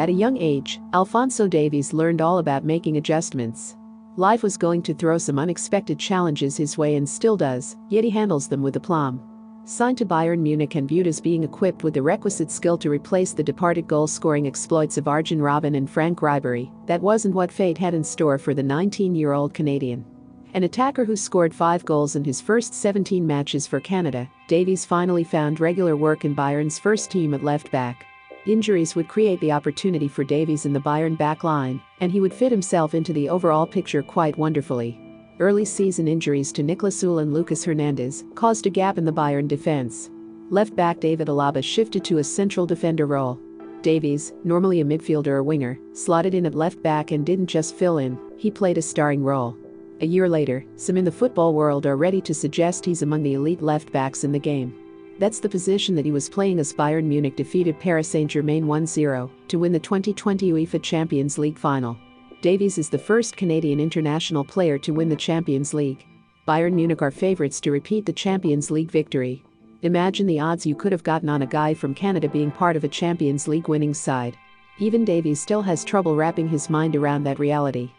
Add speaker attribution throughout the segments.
Speaker 1: At a young age, Alphonso Davies learned all about making adjustments. Life was going to throw some unexpected challenges his way and still does, yet he handles them with aplomb. Signed to Bayern Munich and viewed as being equipped with the requisite skill to replace the departed goal-scoring exploits of Arjen Robben and Franck Ribéry, that wasn't what fate had in store for the 19-year-old Canadian. An attacker who scored five goals in his first 17 matches for Canada, Davies finally found regular work in Bayern's first team at left back. Injuries would create the opportunity for Davies in the Bayern back line, and he would fit himself into the overall picture quite wonderfully. Early season injuries to Niklas Süle and Lucas Hernandez caused a gap in the Bayern defense. Left back David Alaba shifted to a central defender role. Davies, normally a midfielder or winger, slotted in at left back and didn't just fill in, he played a starring role. A year later, some in the football world are ready to suggest he's among the elite left backs in the game. That's the position that he was playing as Bayern Munich defeated Paris Saint-Germain 1-0 to win the 2020 UEFA Champions League final. Davies is the first Canadian international player to win the Champions League. Bayern Munich are favorites to repeat the Champions League victory. Imagine the odds you could have gotten on a guy from Canada being part of a Champions League winning side. Even Davies still has trouble wrapping his mind around that reality.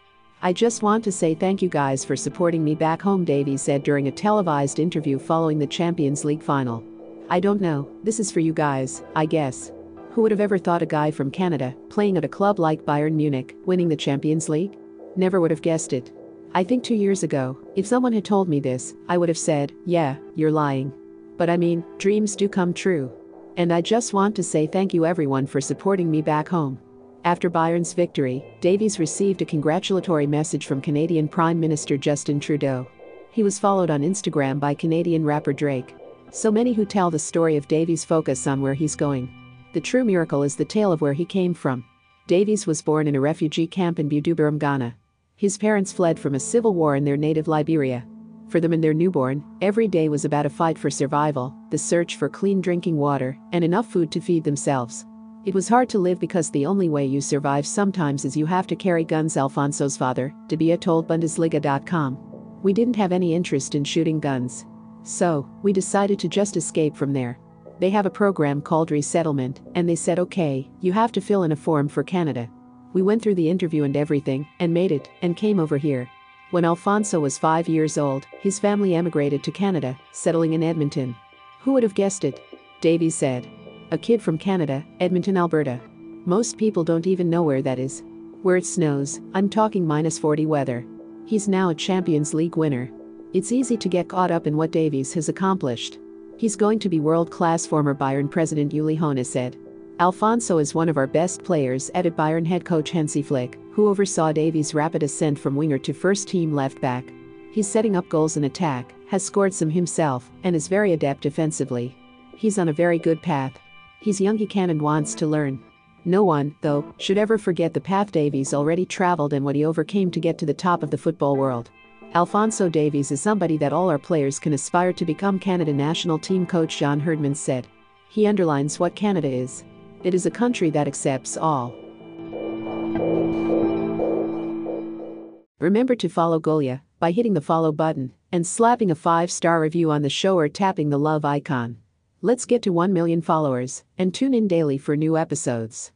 Speaker 1: I just want to say thank you guys for supporting me back home, Davies said during a televised interview following the Champions League final. I don't know, this is for you guys, I guess. Who would have ever thought a guy from Canada, playing at a club like Bayern Munich, winning the Champions League? Never would have guessed it. I think two years ago, if someone had told me this, I would have said, yeah, you're lying. But I mean, dreams do come true. And I just want to say thank you everyone for supporting me back home. After Bayern's victory, Davies received a congratulatory message from Canadian Prime Minister Justin Trudeau. He was followed on Instagram by Canadian rapper Drake. So many who tell the story of Davies focus on where he's going. The true miracle is the tale of where he came from. Davies was born in a refugee camp in Buduburam, Ghana. His parents fled from a civil war in their native Liberia. For them and their newborn, every day was about a fight for survival, the search for clean drinking water, and enough food to feed themselves. It was hard to live because the only way you survive sometimes is you have to carry guns, Alphonso's father, Debeah told Bundesliga.com. We didn't have any interest in shooting guns. So, we decided to just escape from there. They have a program called Resettlement, and they said, okay, you have to fill in a form for Canada. We went through the interview and everything, and made it, and came over here. When Alphonso was five years old, his family emigrated to Canada, settling in Edmonton. Who would have guessed it? Davies said. A kid from Canada, Edmonton, Alberta. Most people don't even know where that is. Where it snows, I'm talking minus 40 weather. He's now a Champions League winner. It's easy to get caught up in what Davies has accomplished. He's going to be world class, former Bayern president Uli Hoeneß said. Alphonso is one of our best players, added Bayern head coach Hansi Flick, who oversaw Davies' rapid ascent from winger to first team left back. He's setting up goals in attack, has scored some himself, and is very adept defensively. He's on a very good path. He's young, he can and wants to learn. No one, though, should ever forget the path Davies already traveled and what he overcame to get to the top of the football world. Alphonso Davies is somebody that all our players can aspire to become Canada national team coach John Herdman said. He underlines what Canada is. It is a country that accepts all. Remember to follow Golia by hitting the follow button and slapping a 5-star review on the show or tapping the love icon. Let's get to 1 million followers and tune in daily for new episodes.